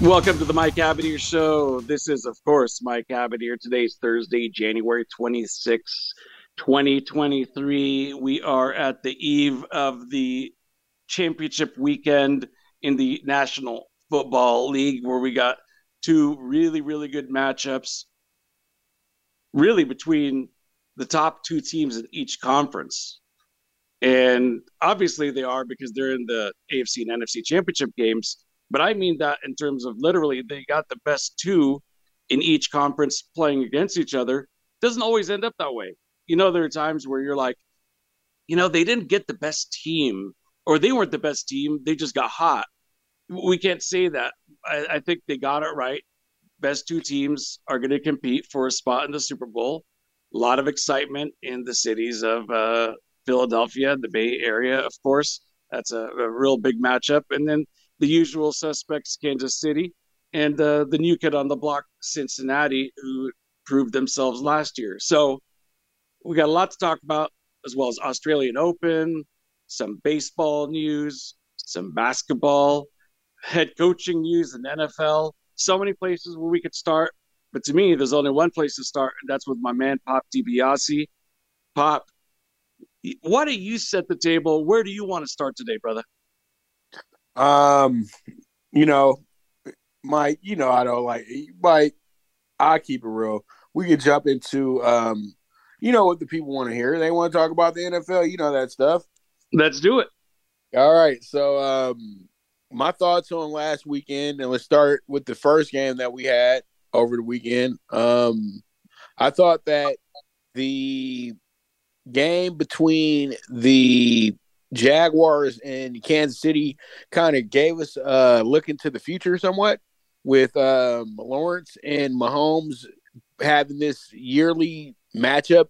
Welcome to the Mike Abadir Show. This is, of course, Mike Abadir. Today's Thursday, January 26, 2023. We are at the eve of the championship weekend in the National Football League, where we got two really, really good matchups, really between the top two teams in each conference. And obviously, they are because they're in the AFC and NFC championship games but I mean that in terms of literally they got the best two in each conference playing against each other. Doesn't always end up that way. You know, there are times where you're like, you know, they didn't get the best team or they weren't the best team. They just got hot. We can't say that. I, I think they got it right. Best two teams are going to compete for a spot in the Super Bowl. A lot of excitement in the cities of uh, Philadelphia, the Bay Area, of course. That's a, a real big matchup. And then the usual suspects, Kansas City, and uh, the new kid on the block, Cincinnati, who proved themselves last year. So we got a lot to talk about, as well as Australian Open, some baseball news, some basketball, head coaching news in NFL. So many places where we could start. But to me, there's only one place to start, and that's with my man Pop DiBiase. Pop, why do you set the table? Where do you want to start today, brother? Um, you know, my you know I don't like Mike. I keep it real. We could jump into um, you know what the people want to hear. They want to talk about the NFL. You know that stuff. Let's do it. All right. So um my thoughts on last weekend, and let's start with the first game that we had over the weekend. Um I thought that the game between the Jaguars and Kansas City kind of gave us a look into the future somewhat with um, Lawrence and Mahomes having this yearly matchup,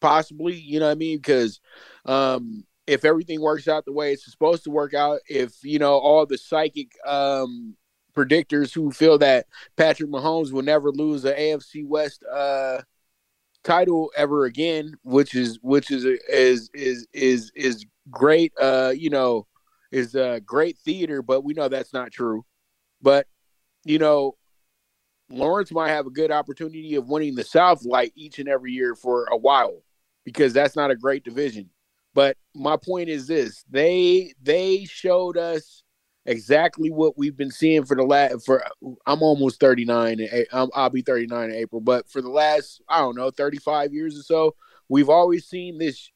possibly. You know what I mean? Because um, if everything works out the way it's supposed to work out, if you know all the psychic um, predictors who feel that Patrick Mahomes will never lose the AFC West uh, title ever again, which is which is is is is is great, uh, you know, is uh, great theater, but we know that's not true. But you know, Lawrence might have a good opportunity of winning the South like each and every year for a while because that's not a great division. But my point is this: they they showed us exactly what we've been seeing for the last for I'm almost 39 I'll be 39 in April but for the last I don't know 35 years or so we've always seen this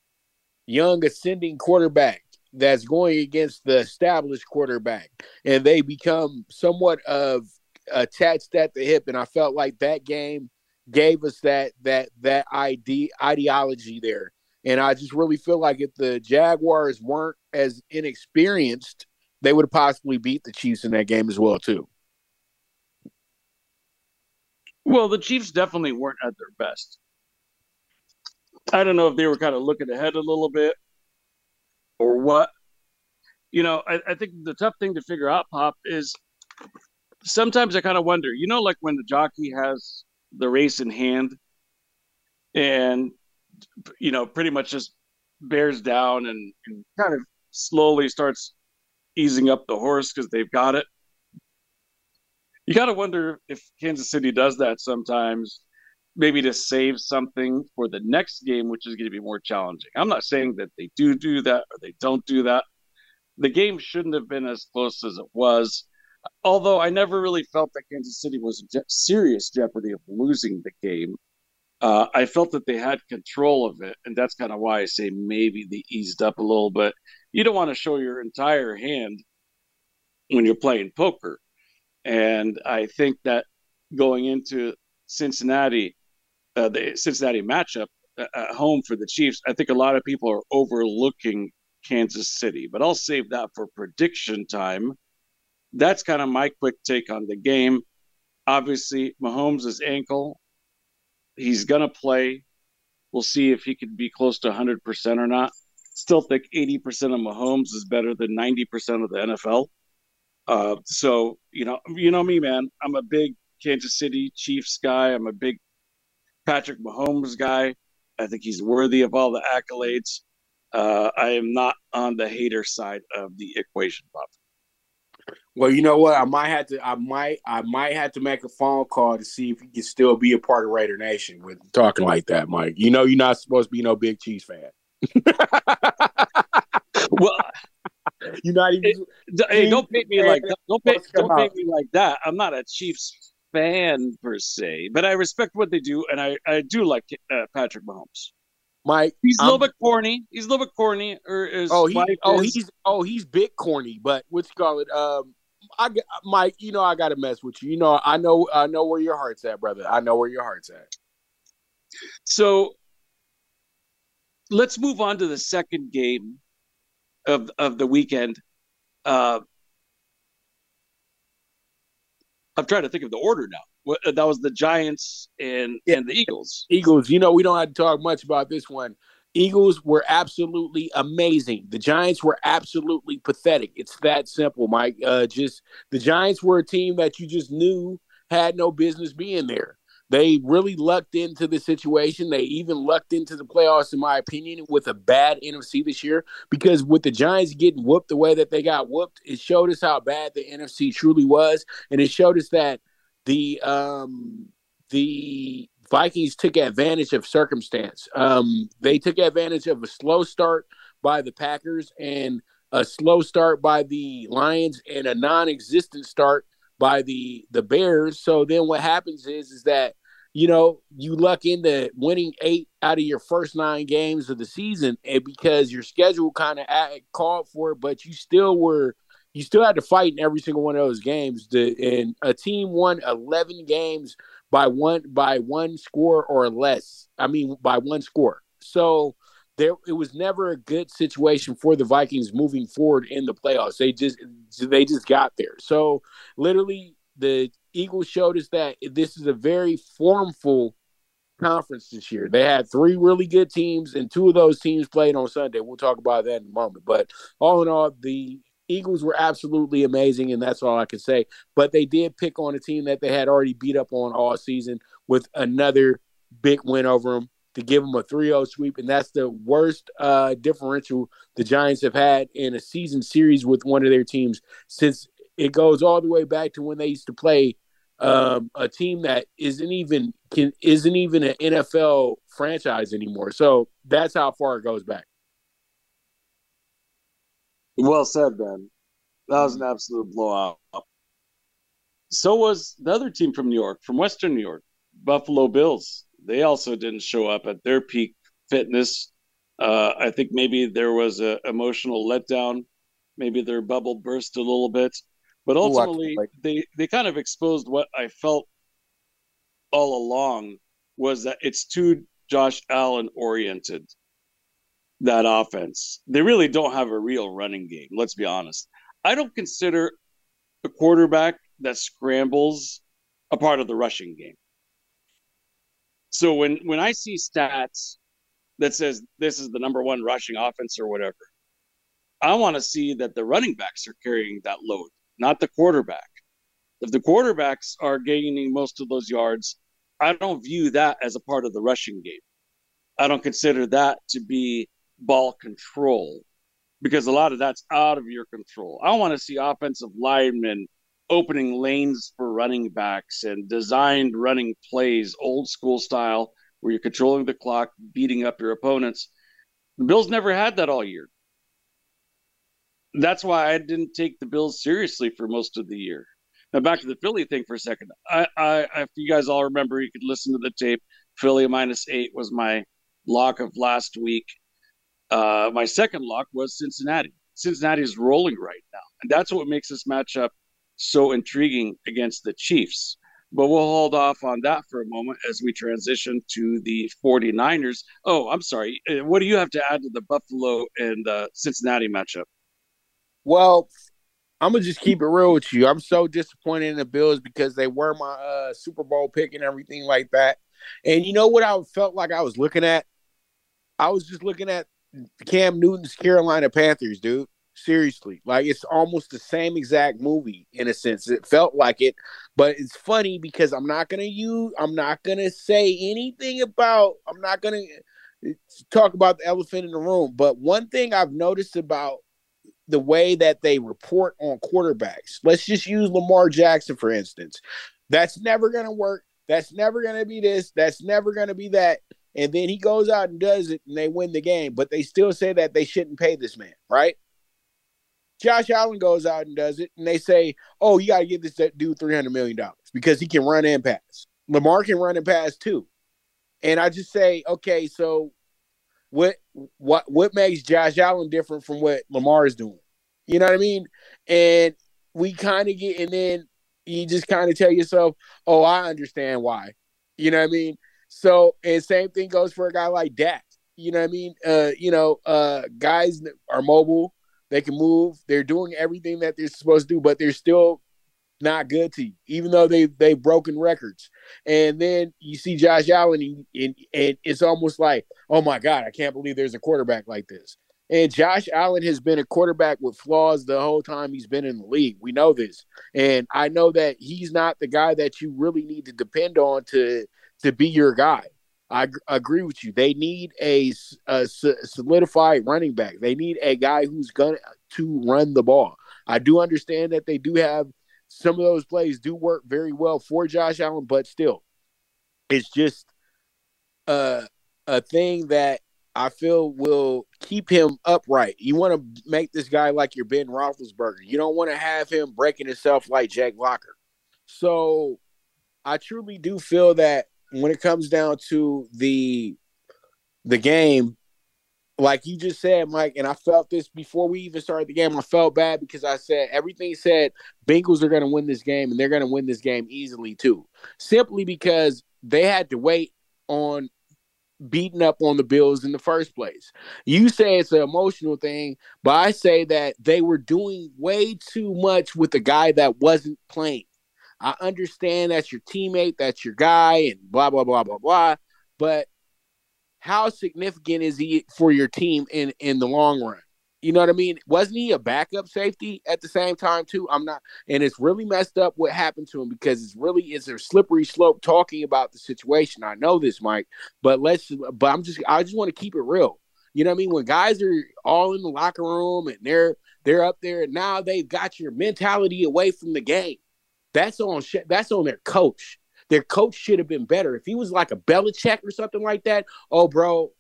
young ascending quarterback that's going against the established quarterback. And they become somewhat of attached at the hip. And i felt like that game gave us that that that ide- ideology there. And i just really feel like if the jaguars weren't as inexperienced they would have possibly beat the chiefs in that game as well too. Well the chiefs definitely weren't at their best I don't know if they were kind of looking ahead a little bit or what. You know, I, I think the tough thing to figure out, Pop, is sometimes I kind of wonder, you know, like when the jockey has the race in hand and, you know, pretty much just bears down and, and kind of slowly starts easing up the horse because they've got it. You got to wonder if Kansas City does that sometimes maybe to save something for the next game, which is going to be more challenging. I'm not saying that they do do that or they don't do that. The game shouldn't have been as close as it was. Although I never really felt that Kansas City was in serious jeopardy of losing the game. Uh, I felt that they had control of it, and that's kind of why I say maybe they eased up a little. But you don't want to show your entire hand when you're playing poker. And I think that going into Cincinnati, uh, the Cincinnati matchup at home for the Chiefs, I think a lot of people are overlooking Kansas City, but I'll save that for prediction time. That's kind of my quick take on the game. Obviously, Mahomes' ankle, he's going to play. We'll see if he can be close to 100% or not. Still think 80% of Mahomes is better than 90% of the NFL. Uh, so you know, you know me, man. I'm a big Kansas City Chiefs guy. I'm a big Patrick Mahomes guy. I think he's worthy of all the accolades. Uh, I am not on the hater side of the equation, Bob. Well, you know what? I might have to. I might. I might have to make a phone call to see if he can still be a part of Raider Nation with talking like that, Mike. You know, you're not supposed to be no big cheese fan. well, you're not even. It, hey, don't paint me like don't paint, don't paint me like that. I'm not a Chiefs fan per se, but I respect what they do, and I I do like uh, Patrick Mahomes. Mike, he's a little bit corny. He's a little bit corny. Or oh, he, oh, is. he's oh, he's bit corny. But what's call it? Um, I Mike, you know I got to mess with you. You know I know I know where your heart's at, brother. I know where your heart's at. So let's move on to the second game of of the weekend. Uh, I'm trying to think of the order now. That was the Giants and yeah. and the Eagles. Eagles. You know we don't have to talk much about this one. Eagles were absolutely amazing. The Giants were absolutely pathetic. It's that simple, Mike. Uh, just the Giants were a team that you just knew had no business being there. They really lucked into the situation. They even lucked into the playoffs, in my opinion, with a bad NFC this year. Because with the Giants getting whooped the way that they got whooped, it showed us how bad the NFC truly was, and it showed us that the um, the Vikings took advantage of circumstance. Um, they took advantage of a slow start by the Packers and a slow start by the Lions and a non-existent start by the the Bears. So then what happens is is that you know you luck into winning eight out of your first nine games of the season, and because your schedule kind of called for it, but you still were you still had to fight in every single one of those games. The, and a team won eleven games by one by one score or less. I mean, by one score. So there, it was never a good situation for the Vikings moving forward in the playoffs. They just they just got there. So literally, the Eagles showed us that this is a very formful conference this year. They had three really good teams, and two of those teams played on Sunday. We'll talk about that in a moment. But all in all, the Eagles were absolutely amazing, and that's all I can say. But they did pick on a team that they had already beat up on all season with another big win over them to give them a 3-0 sweep, and that's the worst uh, differential the Giants have had in a season series with one of their teams since it goes all the way back to when they used to play um, a team that isn't even can isn't even an NFL franchise anymore. So that's how far it goes back. Well said, Ben. That was an absolute blowout. So was the other team from New York, from Western New York, Buffalo Bills. They also didn't show up at their peak fitness. Uh, I think maybe there was an emotional letdown. Maybe their bubble burst a little bit. But ultimately, Ooh, they, they kind of exposed what I felt all along was that it's too Josh Allen oriented that offense. They really don't have a real running game. Let's be honest. I don't consider a quarterback that scrambles a part of the rushing game. So when when I see stats that says this is the number one rushing offense or whatever, I want to see that the running backs are carrying that load, not the quarterback. If the quarterbacks are gaining most of those yards, I don't view that as a part of the rushing game. I don't consider that to be ball control because a lot of that's out of your control. I want to see offensive linemen opening lanes for running backs and designed running plays, old school style, where you're controlling the clock, beating up your opponents. The Bills never had that all year. That's why I didn't take the Bills seriously for most of the year. Now back to the Philly thing for a second. I, I, if you guys all remember, you could listen to the tape. Philly minus eight was my lock of last week. Uh, my second lock was Cincinnati. Cincinnati is rolling right now, and that's what makes this matchup so intriguing against the Chiefs. But we'll hold off on that for a moment as we transition to the 49ers. Oh, I'm sorry. Uh, what do you have to add to the Buffalo and uh, Cincinnati matchup? Well, I'm gonna just keep it real with you. I'm so disappointed in the Bills because they were my uh, Super Bowl pick and everything like that. And you know what I felt like I was looking at? I was just looking at Cam Newton's Carolina Panthers, dude. Seriously, like it's almost the same exact movie in a sense. It felt like it, but it's funny because I'm not gonna use, I'm not gonna say anything about, I'm not gonna eh, talk about the elephant in the room. But one thing I've noticed about the way that they report on quarterbacks, let's just use Lamar Jackson for instance. That's never gonna work. That's never gonna be this. That's never gonna be that and then he goes out and does it and they win the game, but they still say that they shouldn't pay this man, right? Josh Allen goes out and does it, and they say, "Oh, you got to give this dude three hundred million dollars because he can run and pass. Lamar can run and pass too." And I just say, okay, so what what what makes Josh Allen different from what Lamar is doing? You know what I mean? And we kind of get, and then you just kind of tell yourself, "Oh, I understand why." You know what I mean? So, and same thing goes for a guy like Dak. You know what I mean? Uh, you know, uh, guys are mobile they can move. They're doing everything that they're supposed to do, but they're still not good to you, even though they they've broken records. And then you see Josh Allen, and, and, and it's almost like, oh my God, I can't believe there's a quarterback like this. And Josh Allen has been a quarterback with flaws the whole time he's been in the league. We know this, and I know that he's not the guy that you really need to depend on to to be your guy. I agree with you. They need a, a solidified running back. They need a guy who's going to run the ball. I do understand that they do have some of those plays do work very well for Josh Allen, but still, it's just a a thing that I feel will keep him upright. You want to make this guy like your Ben Roethlisberger. You don't want to have him breaking himself like Jake Locker. So I truly do feel that when it comes down to the the game, like you just said, Mike, and I felt this before we even started the game. I felt bad because I said everything said Bengals are going to win this game and they're going to win this game easily too, simply because they had to wait on beating up on the Bills in the first place. You say it's an emotional thing, but I say that they were doing way too much with a guy that wasn't playing. I understand that's your teammate, that's your guy, and blah blah blah blah blah. But how significant is he for your team in in the long run? You know what I mean? Wasn't he a backup safety at the same time too? I'm not, and it's really messed up what happened to him because it's really it's a slippery slope talking about the situation. I know this, Mike, but let's. But I'm just I just want to keep it real. You know what I mean? When guys are all in the locker room and they're they're up there, now they've got your mentality away from the game. That's on that's on their coach. Their coach should have been better. If he was like a Belichick or something like that, oh, bro,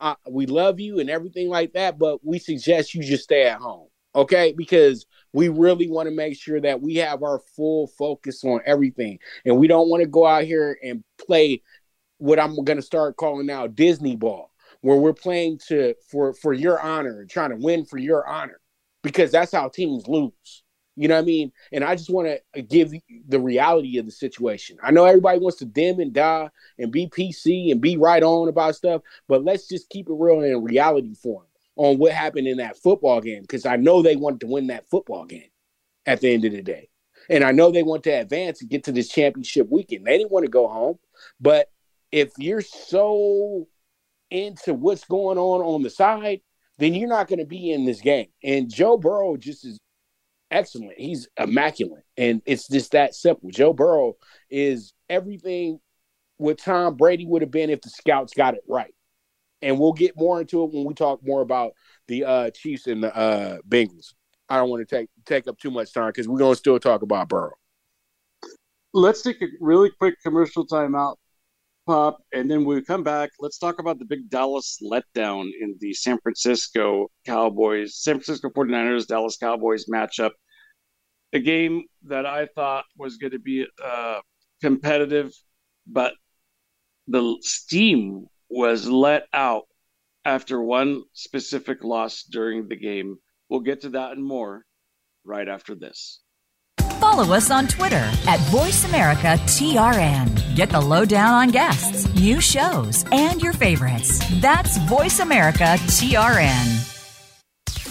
uh, we love you and everything like that, but we suggest you just stay at home, okay? Because we really want to make sure that we have our full focus on everything, and we don't want to go out here and play what I'm going to start calling now Disney ball, where we're playing to for for your honor, trying to win for your honor, because that's how teams lose. You know what I mean? And I just want to uh, give the reality of the situation. I know everybody wants to dim and die and be PC and be right on about stuff, but let's just keep it real in reality form on what happened in that football game because I know they wanted to win that football game at the end of the day. And I know they want to advance and get to this championship weekend. They didn't want to go home. But if you're so into what's going on on the side, then you're not going to be in this game. And Joe Burrow just is excellent. He's immaculate. And it's just that simple. Joe Burrow is everything what Tom Brady would have been if the scouts got it right. And we'll get more into it when we talk more about the uh, Chiefs and the uh, Bengals. I don't want to take take up too much time because we're gonna still talk about Burrow. Let's take a really quick commercial timeout, Pop, and then we come back, let's talk about the big Dallas letdown in the San Francisco Cowboys, San Francisco 49ers, Dallas Cowboys matchup a game that I thought was going to be uh, competitive, but the steam was let out after one specific loss during the game. We'll get to that and more right after this. Follow us on Twitter at VoiceAmericaTRN. Get the lowdown on guests, new shows, and your favorites. That's VoiceAmericaTRN.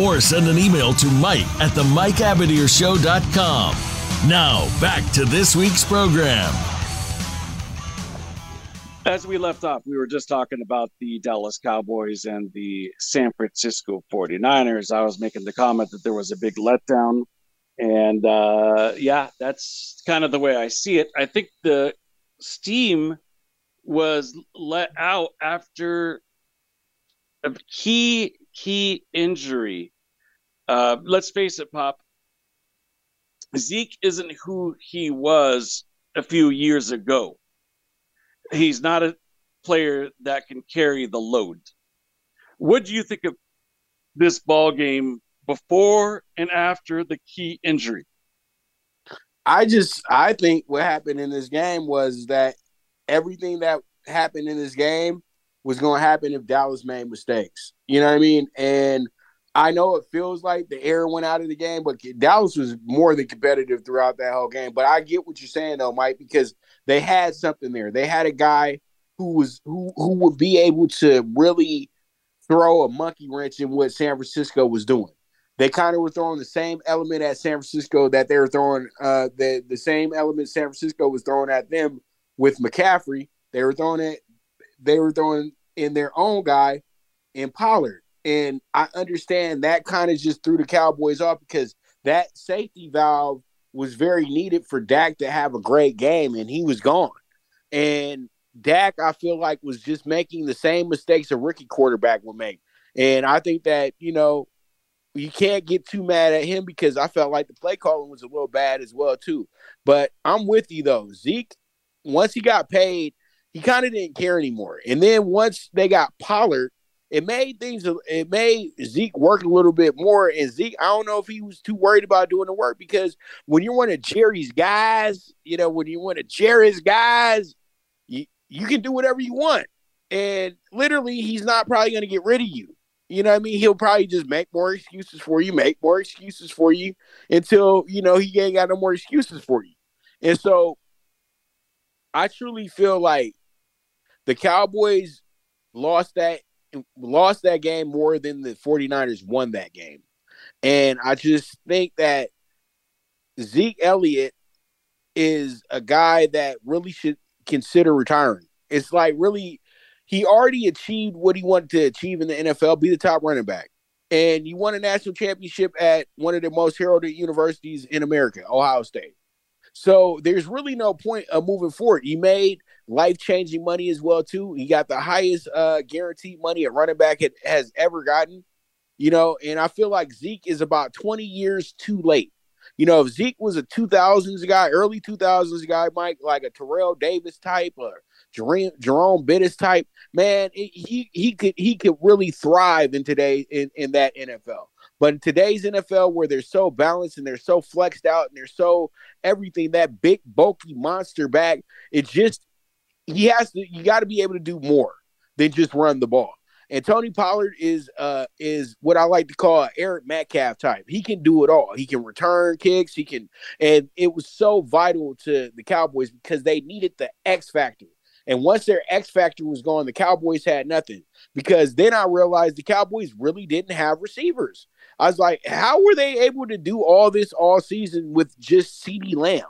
Or send an email to Mike at the MikeAbadirshow.com. Now, back to this week's program. As we left off, we were just talking about the Dallas Cowboys and the San Francisco 49ers. I was making the comment that there was a big letdown. And uh, yeah, that's kind of the way I see it. I think the steam was let out after a key, key injury. Uh, let's face it, Pop. Zeke isn't who he was a few years ago he's not a player that can carry the load. What do you think of this ball game before and after the key injury? I just I think what happened in this game was that everything that happened in this game was going to happen if Dallas made mistakes. You know what I mean? And I know it feels like the air went out of the game, but Dallas was more than competitive throughout that whole game. But I get what you're saying though, Mike, because they had something there. They had a guy who was who who would be able to really throw a monkey wrench in what San Francisco was doing. They kind of were throwing the same element at San Francisco that they were throwing uh the the same element San Francisco was throwing at them with McCaffrey. They were throwing it they were throwing in their own guy in Pollard. And I understand that kind of just threw the Cowboys off because that safety valve was very needed for Dak to have a great game, and he was gone. And Dak, I feel like, was just making the same mistakes a rookie quarterback would make. And I think that, you know, you can't get too mad at him because I felt like the play calling was a little bad as well, too. But I'm with you though. Zeke, once he got paid, he kind of didn't care anymore. And then once they got Pollard, it made things it made Zeke work a little bit more. And Zeke, I don't know if he was too worried about doing the work because when you're one of Jerry's guys, you know, when you want to Jerry's guys, you, you can do whatever you want. And literally, he's not probably going to get rid of you. You know what I mean? He'll probably just make more excuses for you, make more excuses for you until, you know, he ain't got no more excuses for you. And so I truly feel like the Cowboys lost that lost that game more than the 49ers won that game. And I just think that Zeke Elliott is a guy that really should consider retiring. It's like really he already achieved what he wanted to achieve in the NFL, be the top running back. And you won a national championship at one of the most heralded universities in America, Ohio State. So there's really no point of moving forward. You made life changing money as well too. He got the highest uh, guaranteed money a running back had, has ever gotten. You know, and I feel like Zeke is about 20 years too late. You know, if Zeke was a 2000s guy, early 2000s guy, Mike, like a Terrell Davis type or Jerome, Jerome Bettis type, man, it, he he could he could really thrive in today in, in that NFL. But in today's NFL, where they're so balanced and they're so flexed out and they're so everything, that big bulky monster back, it just he has to. You got to be able to do more than just run the ball. And Tony Pollard is uh is what I like to call Eric Metcalf type. He can do it all. He can return kicks. He can, and it was so vital to the Cowboys because they needed the X factor. And once their X factor was gone, the Cowboys had nothing. Because then I realized the Cowboys really didn't have receivers. I was like, how were they able to do all this all season with just CeeDee Lamb?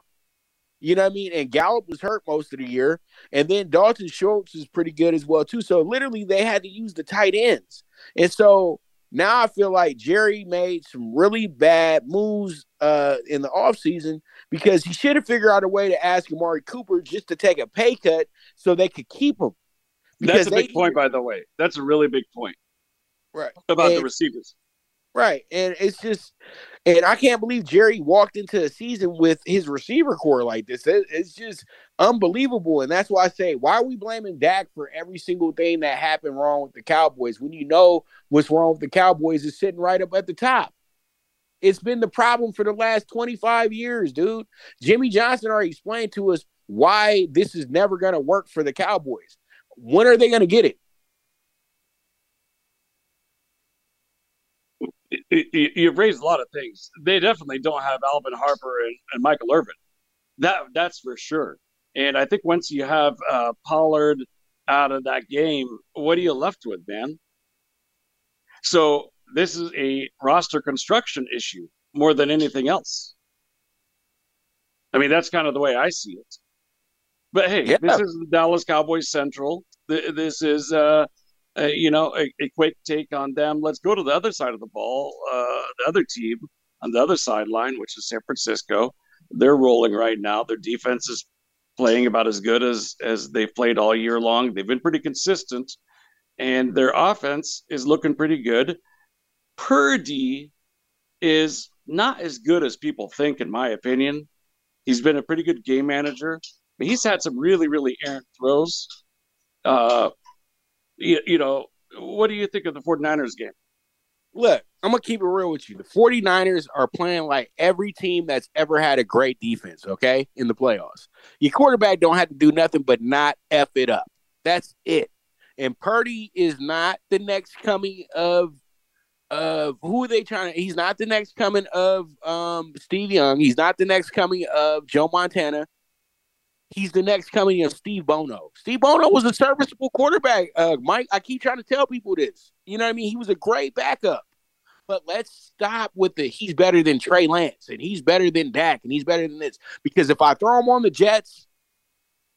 You know what I mean? And Gallup was hurt most of the year. And then Dalton Schultz is pretty good as well, too. So literally they had to use the tight ends. And so now I feel like Jerry made some really bad moves uh, in the offseason because he should have figured out a way to ask Amari Cooper just to take a pay cut so they could keep him. That's a big point, by the way. That's a really big point. Right. About and, the receivers. Right. And it's just, and I can't believe Jerry walked into a season with his receiver core like this. It, it's just unbelievable. And that's why I say, why are we blaming Dak for every single thing that happened wrong with the Cowboys when you know what's wrong with the Cowboys is sitting right up at the top? It's been the problem for the last 25 years, dude. Jimmy Johnson already explained to us why this is never going to work for the Cowboys. When are they going to get it? You've raised a lot of things. They definitely don't have Alvin Harper and, and Michael Irvin. That that's for sure. And I think once you have uh, Pollard out of that game, what are you left with, man? So this is a roster construction issue more than anything else. I mean, that's kind of the way I see it. But hey, yeah. this is the Dallas Cowboys Central. This is uh, uh, you know, a, a, quick take on them. Let's go to the other side of the ball, uh, the other team on the other sideline, which is San Francisco. They're rolling right now. Their defense is playing about as good as as they've played all year long. They've been pretty consistent, and their offense is looking pretty good. Purdy is not as good as people think, in my opinion. He's been a pretty good game manager, but he's had some really, really errant throws. Uh, you, you know, what do you think of the 49ers game? Look, I'm going to keep it real with you. The 49ers are playing like every team that's ever had a great defense, okay, in the playoffs. Your quarterback don't have to do nothing but not F it up. That's it. And Purdy is not the next coming of of who are they trying to he's not the next coming of um Steve Young. He's not the next coming of Joe Montana he's the next coming of Steve Bono. Steve Bono was a serviceable quarterback. Uh, Mike, I keep trying to tell people this. You know what I mean? He was a great backup. But let's stop with the he's better than Trey Lance and he's better than Dak and he's better than this. Because if I throw him on the Jets,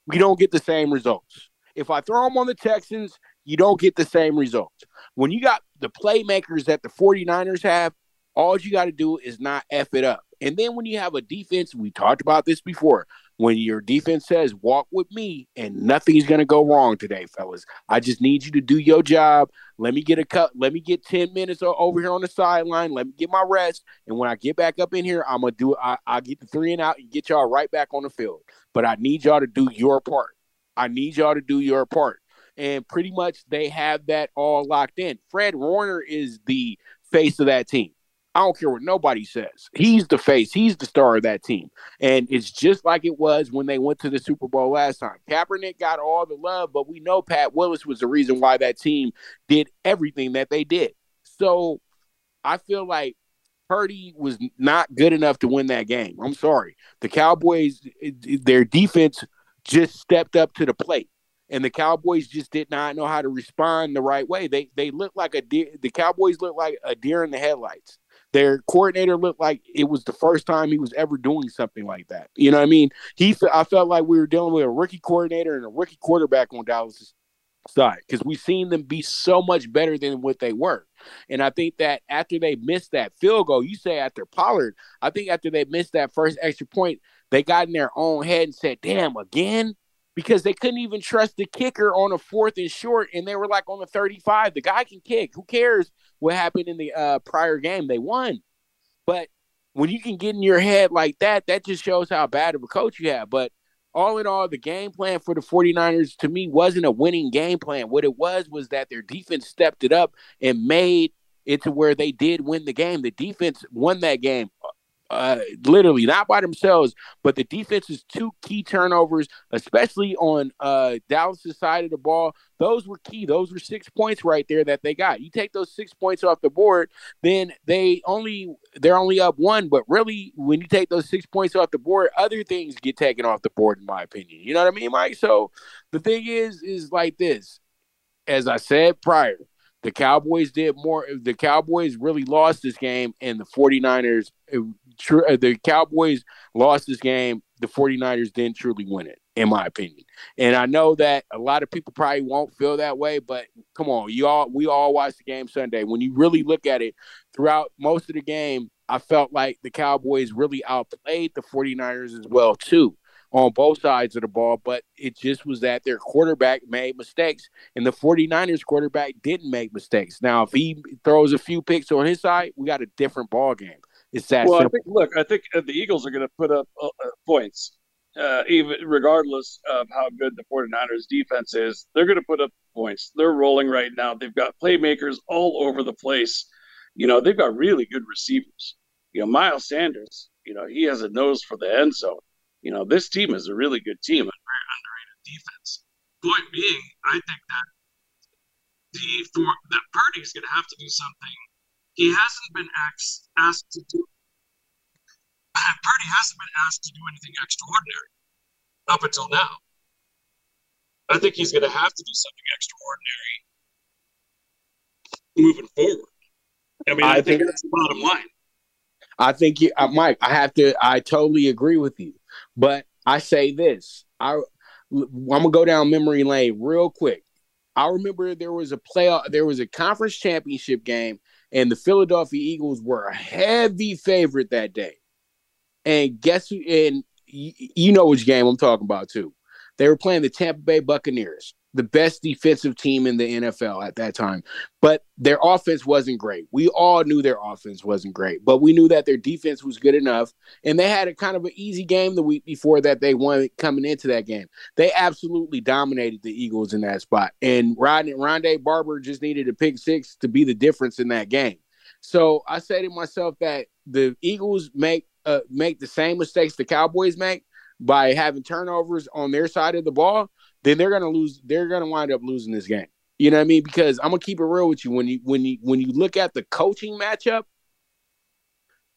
we don't get the same results. If I throw him on the Texans, you don't get the same results. When you got the playmakers that the 49ers have, all you got to do is not F it up. And then when you have a defense, we talked about this before, when your defense says walk with me and nothing's going to go wrong today fellas. I just need you to do your job. Let me get a cut. Let me get 10 minutes over here on the sideline. Let me get my rest. And when i get back up in here i'm to do I, i'll get the three and out and get y'all right back on the field. But i need y'all to do your part. I need y'all to do your part. And pretty much they have that all locked in. Fred warner is the face of that team I don't care what nobody says. He's the face. He's the star of that team. And it's just like it was when they went to the Super Bowl last time. Kaepernick got all the love, but we know Pat Willis was the reason why that team did everything that they did. So I feel like Purdy was not good enough to win that game. I'm sorry. The Cowboys, their defense just stepped up to the plate and the Cowboys just did not know how to respond the right way. They they looked like a deer. The Cowboys looked like a deer in the headlights. Their coordinator looked like it was the first time he was ever doing something like that. You know what I mean? He, I felt like we were dealing with a rookie coordinator and a rookie quarterback on Dallas' side because we've seen them be so much better than what they were. And I think that after they missed that field goal, you say after Pollard, I think after they missed that first extra point, they got in their own head and said, "Damn, again." Because they couldn't even trust the kicker on a fourth and short, and they were like on the 35. The guy can kick. Who cares what happened in the uh, prior game? They won. But when you can get in your head like that, that just shows how bad of a coach you have. But all in all, the game plan for the 49ers to me wasn't a winning game plan. What it was was that their defense stepped it up and made it to where they did win the game. The defense won that game uh, literally not by themselves, but the defense's two key turnovers, especially on uh, Dallas's side of the ball, those were key. Those were six points right there that they got. You take those six points off the board, then they only they're only up one. But really, when you take those six points off the board, other things get taken off the board, in my opinion. You know what I mean, Mike? So the thing is, is like this. As I said prior, the Cowboys did more. The Cowboys really lost this game, and the 49ers, uh, the Cowboys lost this game. The 49ers didn't truly win it, in my opinion. And I know that a lot of people probably won't feel that way, but come on, you all, we all watched the game Sunday. When you really look at it throughout most of the game, I felt like the Cowboys really outplayed the 49ers as well, too on both sides of the ball, but it just was that their quarterback made mistakes, and the 49ers quarterback didn't make mistakes. Now, if he throws a few picks on his side, we got a different ball game. It's that well, simple. I think, look, I think uh, the Eagles are going to put up uh, uh, points, uh, even regardless of how good the 49ers defense is. They're going to put up points. They're rolling right now. They've got playmakers all over the place. You know, they've got really good receivers. You know, Miles Sanders, you know, he has a nose for the end zone you know, this team is a really good team and very underrated defense. Point being, I think that the for that Purdy's going to have to do something he hasn't been asked asked to do. Purdy hasn't been asked to do anything extraordinary up until now. I think he's going to have to do something extraordinary moving forward. I mean, I, I think, think that's the bottom line. I think you, uh, Mike. I have to. I totally agree with you. But I say this, I I'm gonna go down memory lane real quick. I remember there was a playoff, there was a conference championship game, and the Philadelphia Eagles were a heavy favorite that day. And guess who? And you know which game I'm talking about too. They were playing the Tampa Bay Buccaneers the best defensive team in the NFL at that time. But their offense wasn't great. We all knew their offense wasn't great, but we knew that their defense was good enough. And they had a kind of an easy game the week before that they won coming into that game. They absolutely dominated the Eagles in that spot. And Rondé, Rondé Barber just needed a pick six to be the difference in that game. So I say to myself that the Eagles make uh, make the same mistakes the Cowboys make by having turnovers on their side of the ball then they're gonna lose. They're gonna wind up losing this game. You know what I mean? Because I'm gonna keep it real with you. When you when you when you look at the coaching matchup,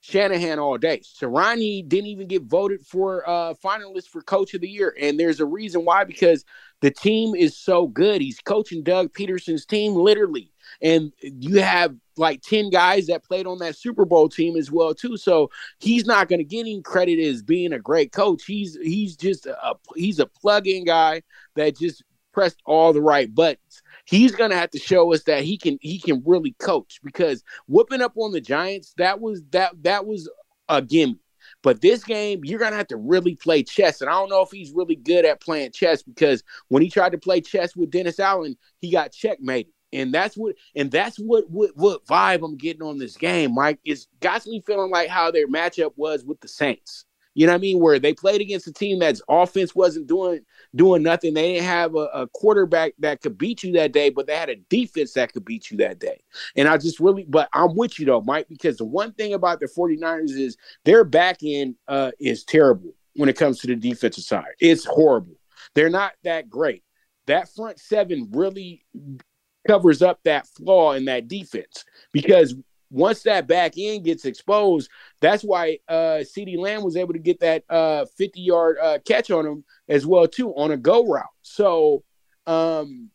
Shanahan all day. Sirianni didn't even get voted for uh finalist for coach of the year. And there's a reason why, because the team is so good. He's coaching Doug Pederson's team literally. And you have like 10 guys that played on that Super Bowl team as well too. So he's not going to get any credit as being a great coach. He's he's just a he's a plug-in guy that just pressed all the right buttons. He's going to have to show us that he can he can really coach because whooping up on the Giants that was that that was a gimme. But this game, you're gonna have to really play chess, and I don't know if he's really good at playing chess because when he tried to play chess with Dennis Allen, he got checkmated. And that's what and that's what what what vibe I'm getting on this game, Mike. It's got me feeling like how their matchup was with the Saints. You know what I mean? Where they played against a team that's offense wasn't doing doing nothing. They didn't have a, a, quarterback that could beat you that day, but they had a defense that could beat you that day. And I just really, but I'm with you though, Mike, because the one thing about the 49ers is their back end uh, is terrible when it comes to the defensive side. It's horrible. They're not that great. That front seven really covers up that flaw in that defense because once that back end gets exposed, that's why uh CeeDee Lamb was able to get that uh 50 yard uh, catch on him as well too on a go route. So um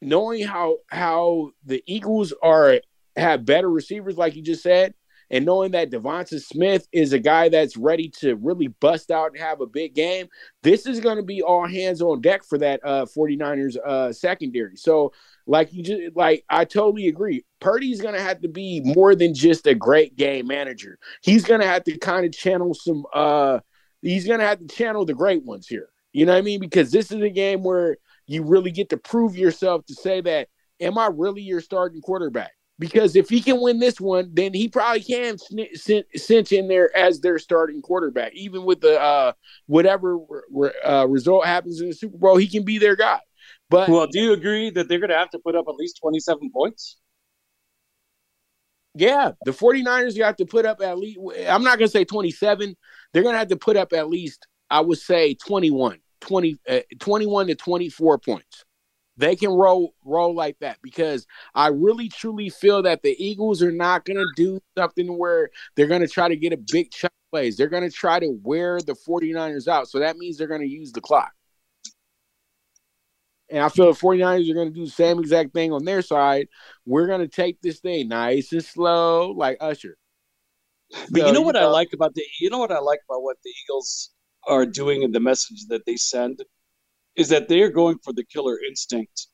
knowing how how the Eagles are have better receivers like you just said and knowing that Devonta Smith is a guy that's ready to really bust out and have a big game, this is going to be all hands on deck for that uh 49ers uh secondary. So like you just like I totally agree. Purdy's gonna have to be more than just a great game manager. He's gonna have to kind of channel some uh he's gonna have to channel the great ones here. You know what I mean? Because this is a game where you really get to prove yourself to say that, am I really your starting quarterback? Because if he can win this one, then he probably can cinch in there as their starting quarterback. Even with the uh, whatever uh, result happens in the Super Bowl, he can be their guy. But well, do you agree that they're going to have to put up at least 27 points? Yeah, the 49ers you have to put up at least I'm not going to say 27. They're going to have to put up at least I would say 21, 20 uh, 21 to 24 points. They can roll roll like that because I really truly feel that the Eagles are not going to do something where they're going to try to get a big chunk plays. They're going to try to wear the 49ers out. So that means they're going to use the clock. And I feel the 49ers are going to do the same exact thing on their side. We're going to take this thing nice and slow, like Usher. But so, you know what you know, I like about the you know what I like about what the Eagles are doing and the message that they send is that they're going for the killer instinct.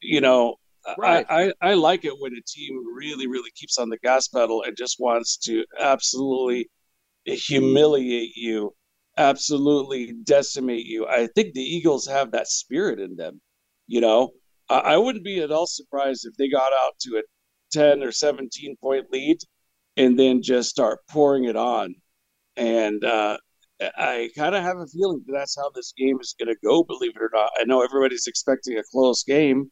You know, right. I, I, I like it when a team really, really keeps on the gas pedal and just wants to absolutely humiliate you, absolutely decimate you. I think the Eagles have that spirit in them. You know, I, I wouldn't be at all surprised if they got out to a 10 or 17 point lead and then just start pouring it on. And uh, I kind of have a feeling that that's how this game is going to go, believe it or not. I know everybody's expecting a close game.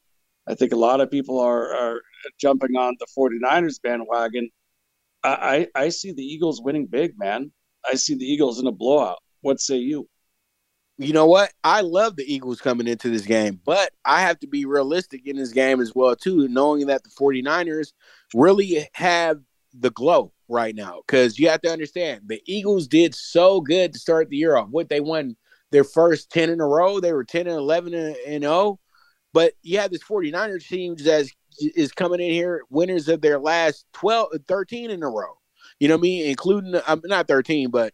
I think a lot of people are, are jumping on the 49ers bandwagon. I, I, I see the Eagles winning big, man. I see the Eagles in a blowout. What say you? You know what? I love the Eagles coming into this game, but I have to be realistic in this game as well too, knowing that the 49ers really have the glow right now cuz you have to understand the Eagles did so good to start the year off. What they won their first 10 in a row, they were 10 and 11 and 0, but you have this 49ers team that is coming in here winners of their last 12 13 in a row. You know what I mean? Including I'm not 13, but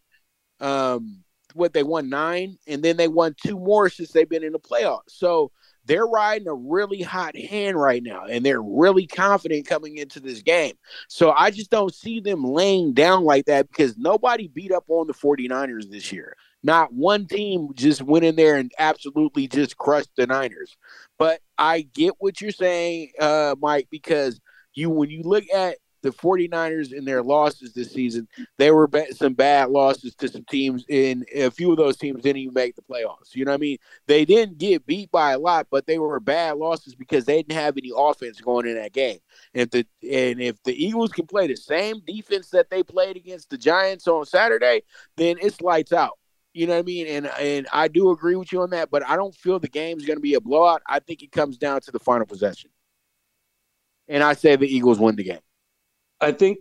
um what they won nine, and then they won two more since they've been in the playoffs. So they're riding a really hot hand right now, and they're really confident coming into this game. So I just don't see them laying down like that because nobody beat up on the 49ers this year. Not one team just went in there and absolutely just crushed the Niners. But I get what you're saying, uh, Mike, because you when you look at the 49ers in their losses this season, they were some bad losses to some teams, and a few of those teams didn't even make the playoffs. You know what I mean? They didn't get beat by a lot, but they were bad losses because they didn't have any offense going in that game. And if the and if the Eagles can play the same defense that they played against the Giants on Saturday, then it's lights out. You know what I mean? And and I do agree with you on that, but I don't feel the game's going to be a blowout. I think it comes down to the final possession. And I say the Eagles win the game. I think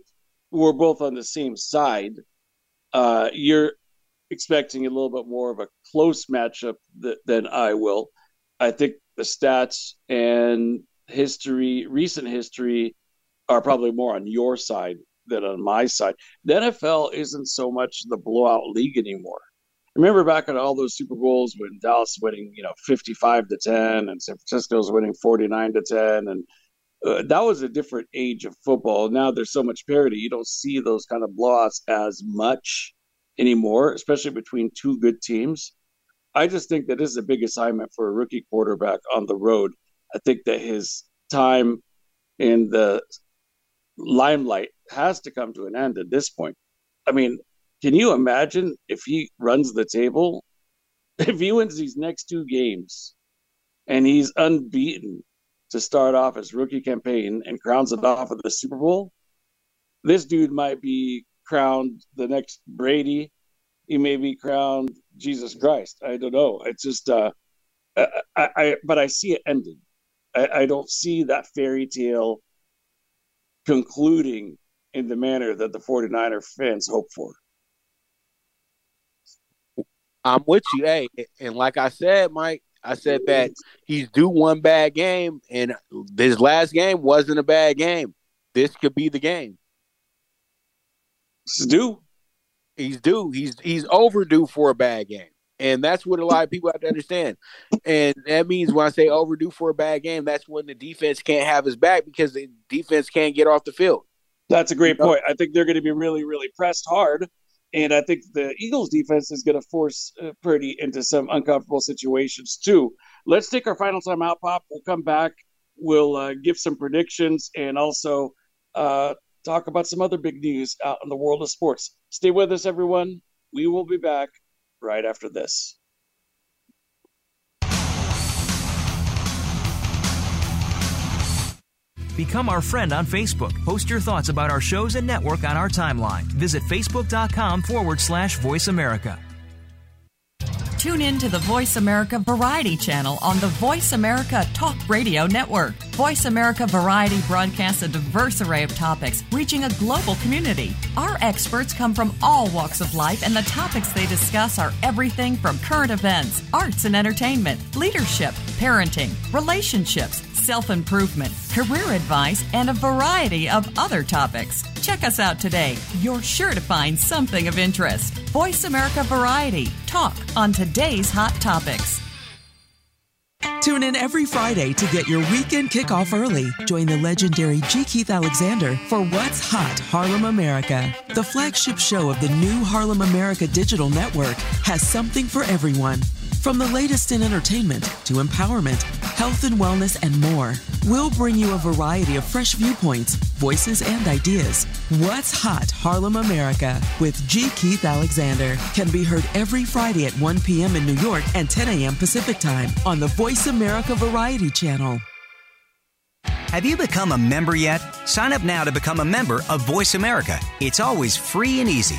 we're both on the same side. Uh, you're expecting a little bit more of a close matchup th- than I will. I think the stats and history, recent history, are probably more on your side than on my side. The NFL isn't so much the blowout league anymore. Remember back at all those Super Bowls when Dallas winning, you know, 55 to 10 and San Francisco's winning 49 to 10 and uh, that was a different age of football. Now there's so much parity. You don't see those kind of blowouts as much anymore, especially between two good teams. I just think that is a big assignment for a rookie quarterback on the road. I think that his time in the limelight has to come to an end at this point. I mean, can you imagine if he runs the table? If he wins these next two games and he's unbeaten to start off his rookie campaign and crowns it off with the Super Bowl, this dude might be crowned the next Brady. He may be crowned Jesus Christ. I don't know. It's just, uh, I, I, but I see it ending. I, I don't see that fairy tale concluding in the manner that the 49er fans hope for. I'm with you. Hey, and like I said, Mike, I said that he's due one bad game, and this last game wasn't a bad game. This could be the game. He's due. He's due. He's he's overdue for a bad game. And that's what a lot of people have to understand. And that means when I say overdue for a bad game, that's when the defense can't have his back because the defense can't get off the field. That's a great point. I think they're going to be really, really pressed hard And I think the Eagles defense is going to force uh, Purdy into some uncomfortable situations too. Let's take our final time out, Pop. We'll come back. We'll uh, give some predictions and also uh, talk about some other big news out in the world of sports. Stay with us, everyone. We will be back right after this. Become our friend on Facebook. Post your thoughts about our shows and network on our timeline. Visit facebook.com forward slash voice America. Tune in to the Voice America Variety channel on the Voice America Talk Radio Network. Voice America Variety broadcasts a diverse array of topics, reaching a global community. Our experts come from all walks of life, and the topics they discuss are everything from current events, arts and entertainment, leadership, parenting, relationships, self improvement, career advice, and a variety of other topics. Check us out today. You're sure to find something of interest. Voice America Variety. Talk on today's hot topics. Tune in every Friday to get your weekend kickoff early. Join the legendary G. Keith Alexander for What's Hot Harlem America. The flagship show of the new Harlem America Digital Network has something for everyone. From the latest in entertainment to empowerment, health and wellness, and more, we'll bring you a variety of fresh viewpoints, voices, and ideas. What's Hot Harlem America with G. Keith Alexander can be heard every Friday at 1 p.m. in New York and 10 a.m. Pacific Time on the Voice America Variety Channel. Have you become a member yet? Sign up now to become a member of Voice America. It's always free and easy.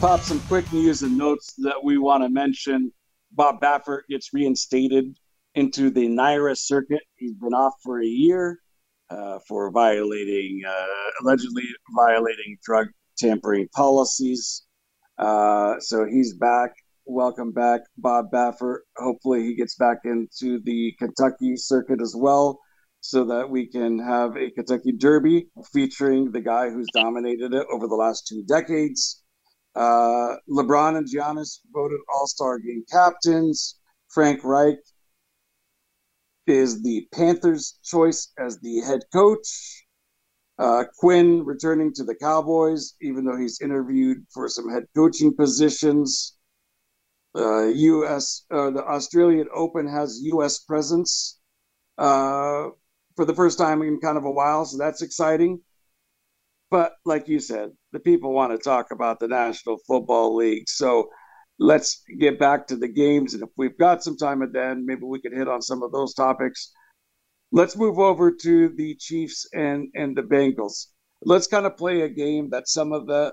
Pop, some quick news and notes that we want to mention. Bob Baffert gets reinstated into the NYRA circuit. He's been off for a year uh, for violating, uh, allegedly violating drug tampering policies. Uh, so he's back. Welcome back, Bob Baffert. Hopefully, he gets back into the Kentucky circuit as well, so that we can have a Kentucky Derby featuring the guy who's dominated it over the last two decades. Uh, LeBron and Giannis voted All Star Game captains. Frank Reich is the Panthers' choice as the head coach. Uh, Quinn returning to the Cowboys, even though he's interviewed for some head coaching positions. Uh, U.S. Uh, the Australian Open has U.S. presence uh, for the first time in kind of a while, so that's exciting. But like you said, the people want to talk about the National Football League, so let's get back to the games. And if we've got some time at the end, maybe we could hit on some of those topics. Let's move over to the Chiefs and and the Bengals. Let's kind of play a game that some of the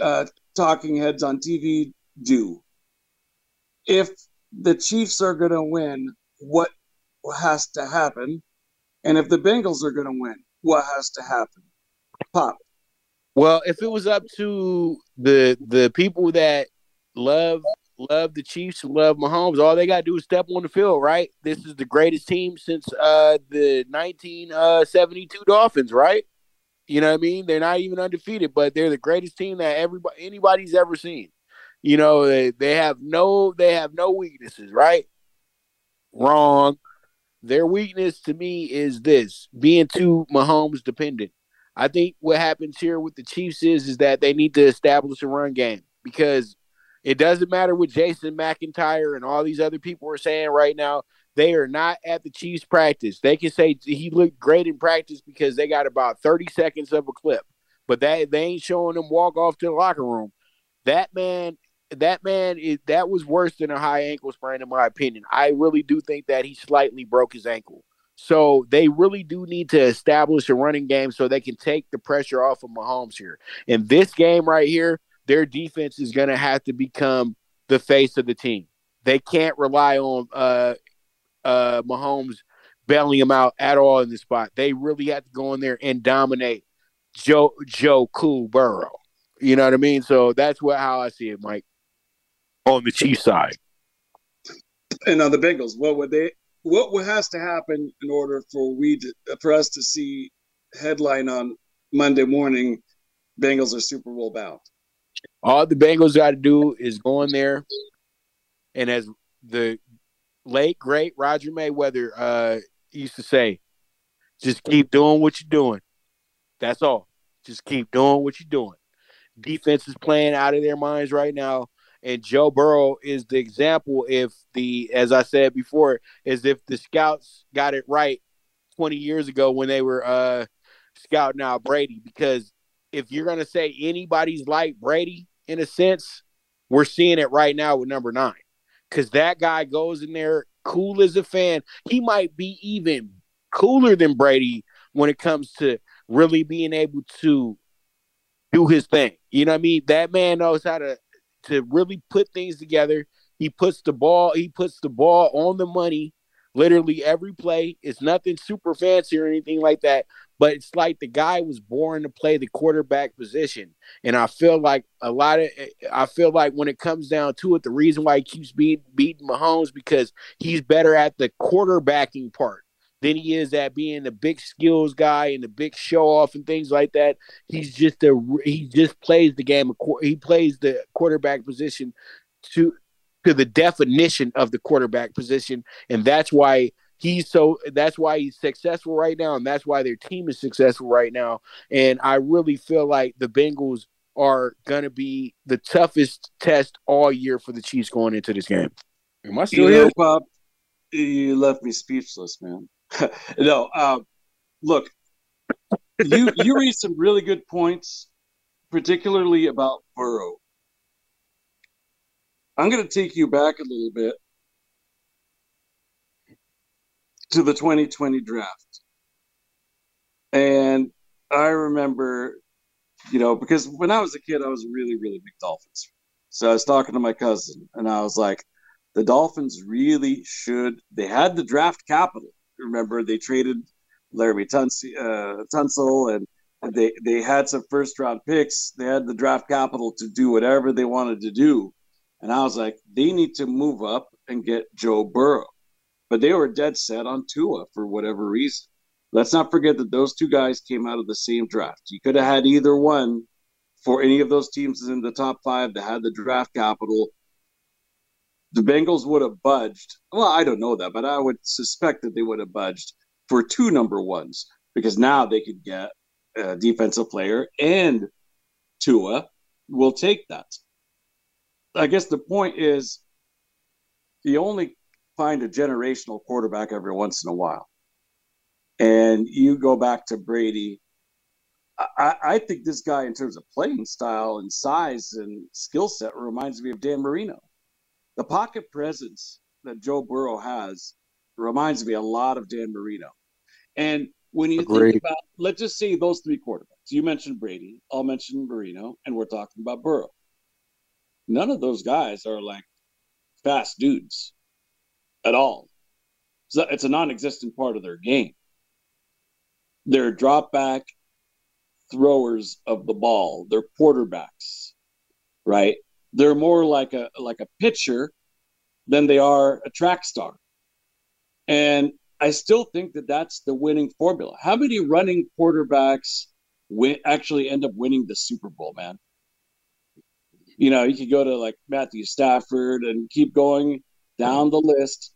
uh, talking heads on TV do. If the Chiefs are going to win, what has to happen? And if the Bengals are going to win, what has to happen? Pop. Well, if it was up to the the people that love love the Chiefs, love Mahomes, all they got to do is step on the field, right? This is the greatest team since uh, the 1972 Dolphins, right? You know what I mean? They're not even undefeated, but they're the greatest team that everybody anybody's ever seen. You know, they, they have no they have no weaknesses, right? Wrong. Their weakness to me is this being too Mahomes dependent. I think what happens here with the Chiefs is is that they need to establish a run game because it doesn't matter what Jason McIntyre and all these other people are saying right now. They are not at the Chiefs practice. They can say he looked great in practice because they got about 30 seconds of a clip, but that they ain't showing them walk off to the locker room. That man, that man is that was worse than a high ankle sprain, in my opinion. I really do think that he slightly broke his ankle. So they really do need to establish a running game so they can take the pressure off of Mahomes here. In this game right here, their defense is going to have to become the face of the team. They can't rely on uh, uh, Mahomes bailing him out at all in this spot. They really have to go in there and dominate Joe Joe Cool Burrow. You know what I mean? So that's what how I see it, Mike. On the Chiefs side. And on the Bengals, what would they what has to happen in order for we to, for us to see headline on Monday morning Bengals are Super Bowl bound? All the Bengals got to do is go in there and as the late great Roger Mayweather uh, used to say, just keep doing what you're doing. That's all. Just keep doing what you're doing. Defense is playing out of their minds right now. And Joe Burrow is the example if the, as I said before, is if the scouts got it right 20 years ago when they were uh, scouting out Brady. Because if you're going to say anybody's like Brady in a sense, we're seeing it right now with number nine because that guy goes in there cool as a fan. He might be even cooler than Brady when it comes to really being able to do his thing. You know what I mean? That man knows how to to really put things together. He puts the ball, he puts the ball on the money literally every play. It's nothing super fancy or anything like that, but it's like the guy was born to play the quarterback position. And I feel like a lot of I feel like when it comes down to it, the reason why he keeps beating beating Mahomes because he's better at the quarterbacking part than he is at being the big skills guy and the big show off and things like that. He's just a he just plays the game. He plays the quarterback position to to the definition of the quarterback position, and that's why he's so that's why he's successful right now, and that's why their team is successful right now. And I really feel like the Bengals are going to be the toughest test all year for the Chiefs going into this game. Am I still you here, Bob? You left me speechless, man. no, uh, look, you you raised some really good points, particularly about Burrow. I'm going to take you back a little bit to the 2020 draft. And I remember, you know, because when I was a kid, I was really, really big Dolphins. So I was talking to my cousin, and I was like, the Dolphins really should. They had the draft capital. Remember, they traded Laremy Tunsil, uh, Tunsil and they they had some first round picks. They had the draft capital to do whatever they wanted to do. And I was like, they need to move up and get Joe Burrow. But they were dead set on Tua for whatever reason. Let's not forget that those two guys came out of the same draft. You could have had either one for any of those teams in the top five that had the draft capital. The Bengals would have budged. Well, I don't know that, but I would suspect that they would have budged for two number ones because now they could get a defensive player and Tua will take that. I guess the point is you only find a generational quarterback every once in a while. And you go back to Brady. I, I think this guy, in terms of playing style and size and skill set, reminds me of Dan Marino. The pocket presence that Joe Burrow has reminds me a lot of Dan Marino. And when you Agreed. think about, let's just say those three quarterbacks. You mentioned Brady, I'll mention Marino, and we're talking about Burrow none of those guys are like fast dudes at all. So it's a non-existent part of their game. They're drop back throwers of the ball. They're quarterbacks, right? They're more like a like a pitcher than they are a track star. And I still think that that's the winning formula. How many running quarterbacks win, actually end up winning the Super Bowl, man? you know, you could go to like Matthew Stafford and keep going down the list.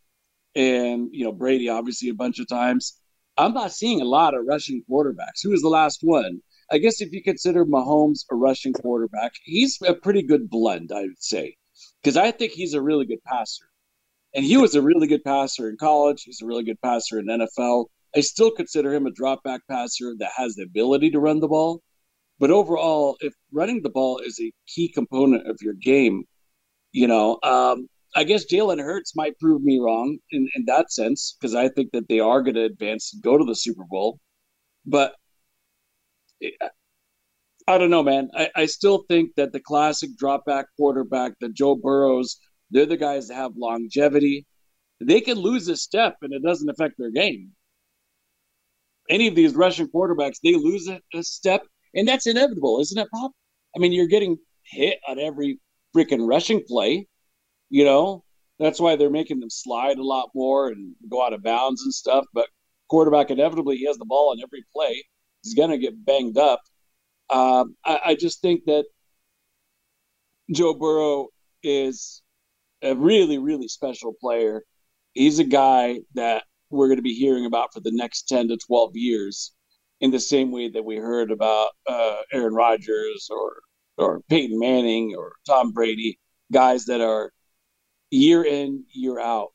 And, you know, Brady obviously a bunch of times. I'm not seeing a lot of rushing quarterbacks. Who was the last one? I guess if you consider Mahomes a rushing quarterback, he's a pretty good blend, I would say, because I think he's a really good passer. And he was a really good passer in college. He's a really good passer in NFL. I still consider him a drop back passer that has the ability to run the ball. But overall, if running the ball is a key component of your game, you know, um, I guess Jalen Hurts might prove me wrong in, in that sense because I think that they are going to advance and go to the Super Bowl. But I don't know, man. I, I still think that the classic drop back quarterback, the Joe Burrows, they're the guys that have longevity. They can lose a step and it doesn't affect their game. Any of these Russian quarterbacks, they lose a, a step, and that's inevitable, isn't it, Bob? I mean, you're getting hit on every freaking rushing play. You know, that's why they're making them slide a lot more and go out of bounds and stuff. But quarterback inevitably he has the ball on every play. He's gonna get banged up. Um, I, I just think that Joe Burrow is a really, really special player. He's a guy that we're going to be hearing about for the next 10 to 12 years in the same way that we heard about uh, Aaron Rodgers or, or Peyton Manning or Tom Brady, guys that are year in, year out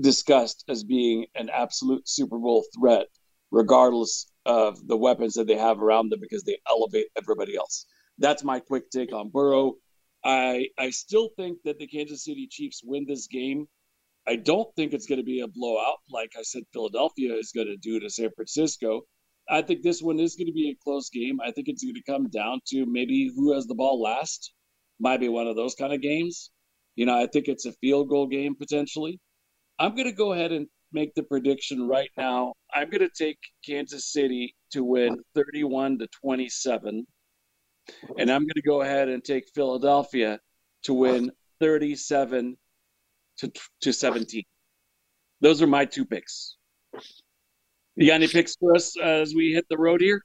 discussed as being an absolute Super Bowl threat, regardless of the weapons that they have around them because they elevate everybody else. That's my quick take on Burrow. I I still think that the Kansas City Chiefs win this game. I don't think it's going to be a blowout like I said Philadelphia is going to do to San Francisco. I think this one is going to be a close game. I think it's going to come down to maybe who has the ball last. Might be one of those kind of games. You know, I think it's a field goal game potentially. I'm going to go ahead and make the prediction right now. I'm going to take Kansas City to win 31 to 27. And I'm going to go ahead and take Philadelphia to win 37 to, to 17. Those are my two picks. You got any picks for us as we hit the road here?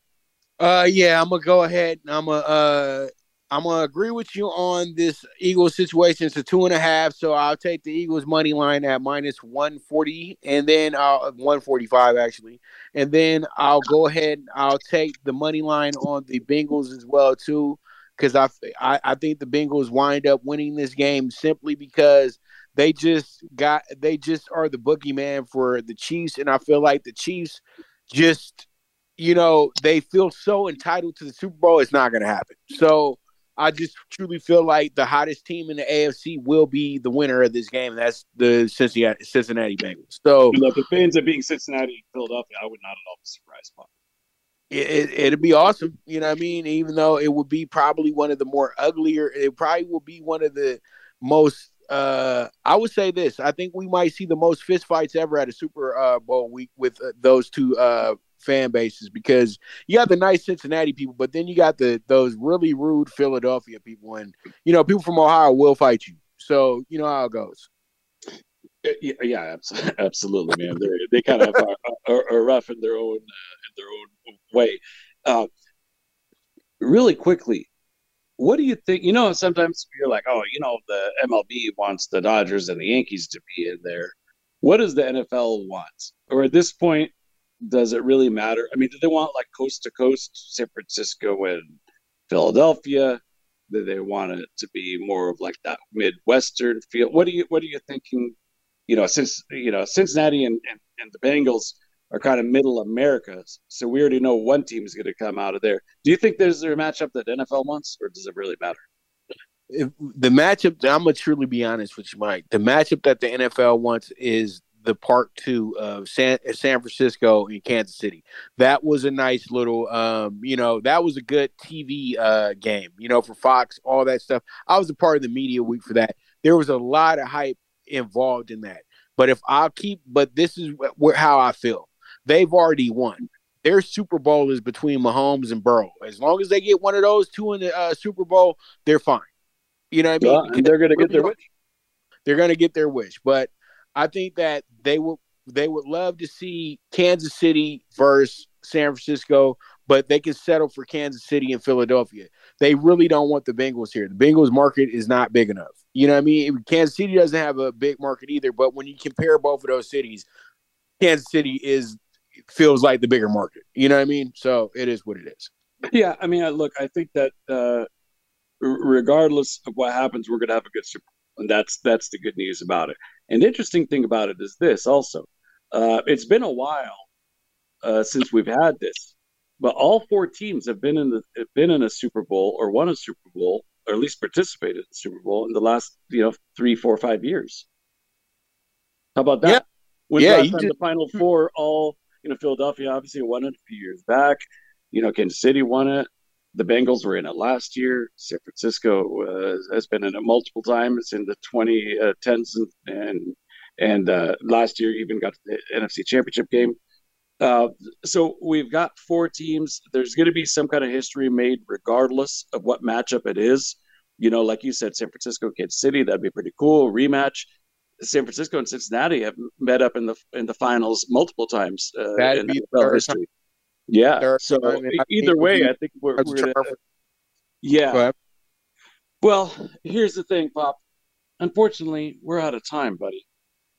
Uh, yeah, I'm gonna go ahead. and I'm gonna uh, I'm gonna agree with you on this Eagles situation. It's a two and a half, so I'll take the Eagles money line at minus one forty, and then I'll uh, one forty five actually, and then I'll go ahead. And I'll take the money line on the Bengals as well too, because I, I I think the Bengals wind up winning this game simply because they just got they just are the boogeyman for the Chiefs, and I feel like the Chiefs just you know they feel so entitled to the Super Bowl. It's not to happen. So I just truly feel like the hottest team in the AFC will be the winner of this game. That's the Cincinnati, Cincinnati Bengals. So, if it ends up being Cincinnati, Philadelphia, I would not at all be surprised. By it, it, would be awesome. You know what I mean? Even though it would be probably one of the more uglier, it probably will be one of the most. Uh, I would say this. I think we might see the most fistfights ever at a Super uh, Bowl week with uh, those two uh, fan bases because you got the nice Cincinnati people, but then you got the those really rude Philadelphia people, and you know people from Ohio will fight you. So you know how it goes. Yeah, yeah absolutely, man. They're, they kind of are, are, are, rough in their own uh, in their own way. Uh, really quickly, what do you think? You know, sometimes you're like, oh, you know, the MLB wants the Dodgers and the Yankees to be in there. What does the NFL want? Or at this point, does it really matter? I mean, do they want like coast to coast, San Francisco and Philadelphia? Do they want it to be more of like that Midwestern feel? What do you What are you thinking? You know, since you know Cincinnati and, and, and the Bengals are kind of middle America, so we already know one team is going to come out of there. Do you think there's a matchup that NFL wants, or does it really matter? If the matchup, I'm gonna truly be honest with you, Mike. The matchup that the NFL wants is the part two of San, San Francisco and Kansas City. That was a nice little, um, you know, that was a good TV uh, game, you know, for Fox, all that stuff. I was a part of the media week for that. There was a lot of hype involved in that. But if I'll keep, but this is wh- how I feel. They've already won. Their Super Bowl is between Mahomes and Burrow. As long as they get one of those two in the uh, Super Bowl, they're fine. You know what I mean? Yeah, they're going to get their wish. They're going to get their wish. But I think that they would they would love to see Kansas City versus San Francisco, but they can settle for Kansas City and Philadelphia. They really don't want the Bengals here. The Bengals market is not big enough. You know what I mean? Kansas City doesn't have a big market either, but when you compare both of those cities, Kansas City is feels like the bigger market. You know what I mean? So it is what it is. Yeah, I mean, look, I think that uh, regardless of what happens, we're going to have a good Super and that's that's the good news about it. And the interesting thing about it is this also. Uh, it's been a while uh, since we've had this. but all four teams have been in the have been in a Super Bowl or won a Super Bowl or at least participated in the Super Bowl in the last you know three, four, five years. How about that? Yeah. When's Yeah, last time did- the Final Four all you know Philadelphia obviously won it a few years back. You know Kansas City won it. The Bengals were in it last year. San Francisco uh, has been in it multiple times in the 2010s and and, and uh, last year even got to the NFC Championship game. Uh, so we've got four teams. There's going to be some kind of history made, regardless of what matchup it is. You know, like you said, San Francisco, Kansas City, that'd be pretty cool. Rematch. San Francisco and Cincinnati have met up in the in the finals multiple times uh, That'd be the third history. Yeah. So I either think way, I think we're, we're gonna, yeah. Go. Well, here's the thing, Pop. Unfortunately, we're out of time, buddy.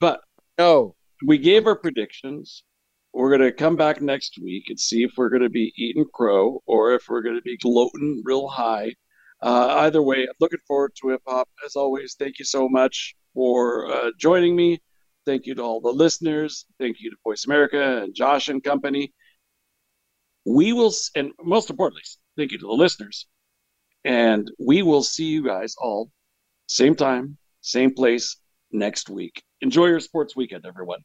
But no, we gave our predictions. We're going to come back next week and see if we're going to be eating crow or if we're going to be gloating real high. Uh, either way, I'm looking forward to it, Pop. As always, thank you so much for uh, joining me. Thank you to all the listeners. Thank you to Voice America and Josh and company. We will, and most importantly, thank you to the listeners. And we will see you guys all same time, same place next week. Enjoy your sports weekend, everyone.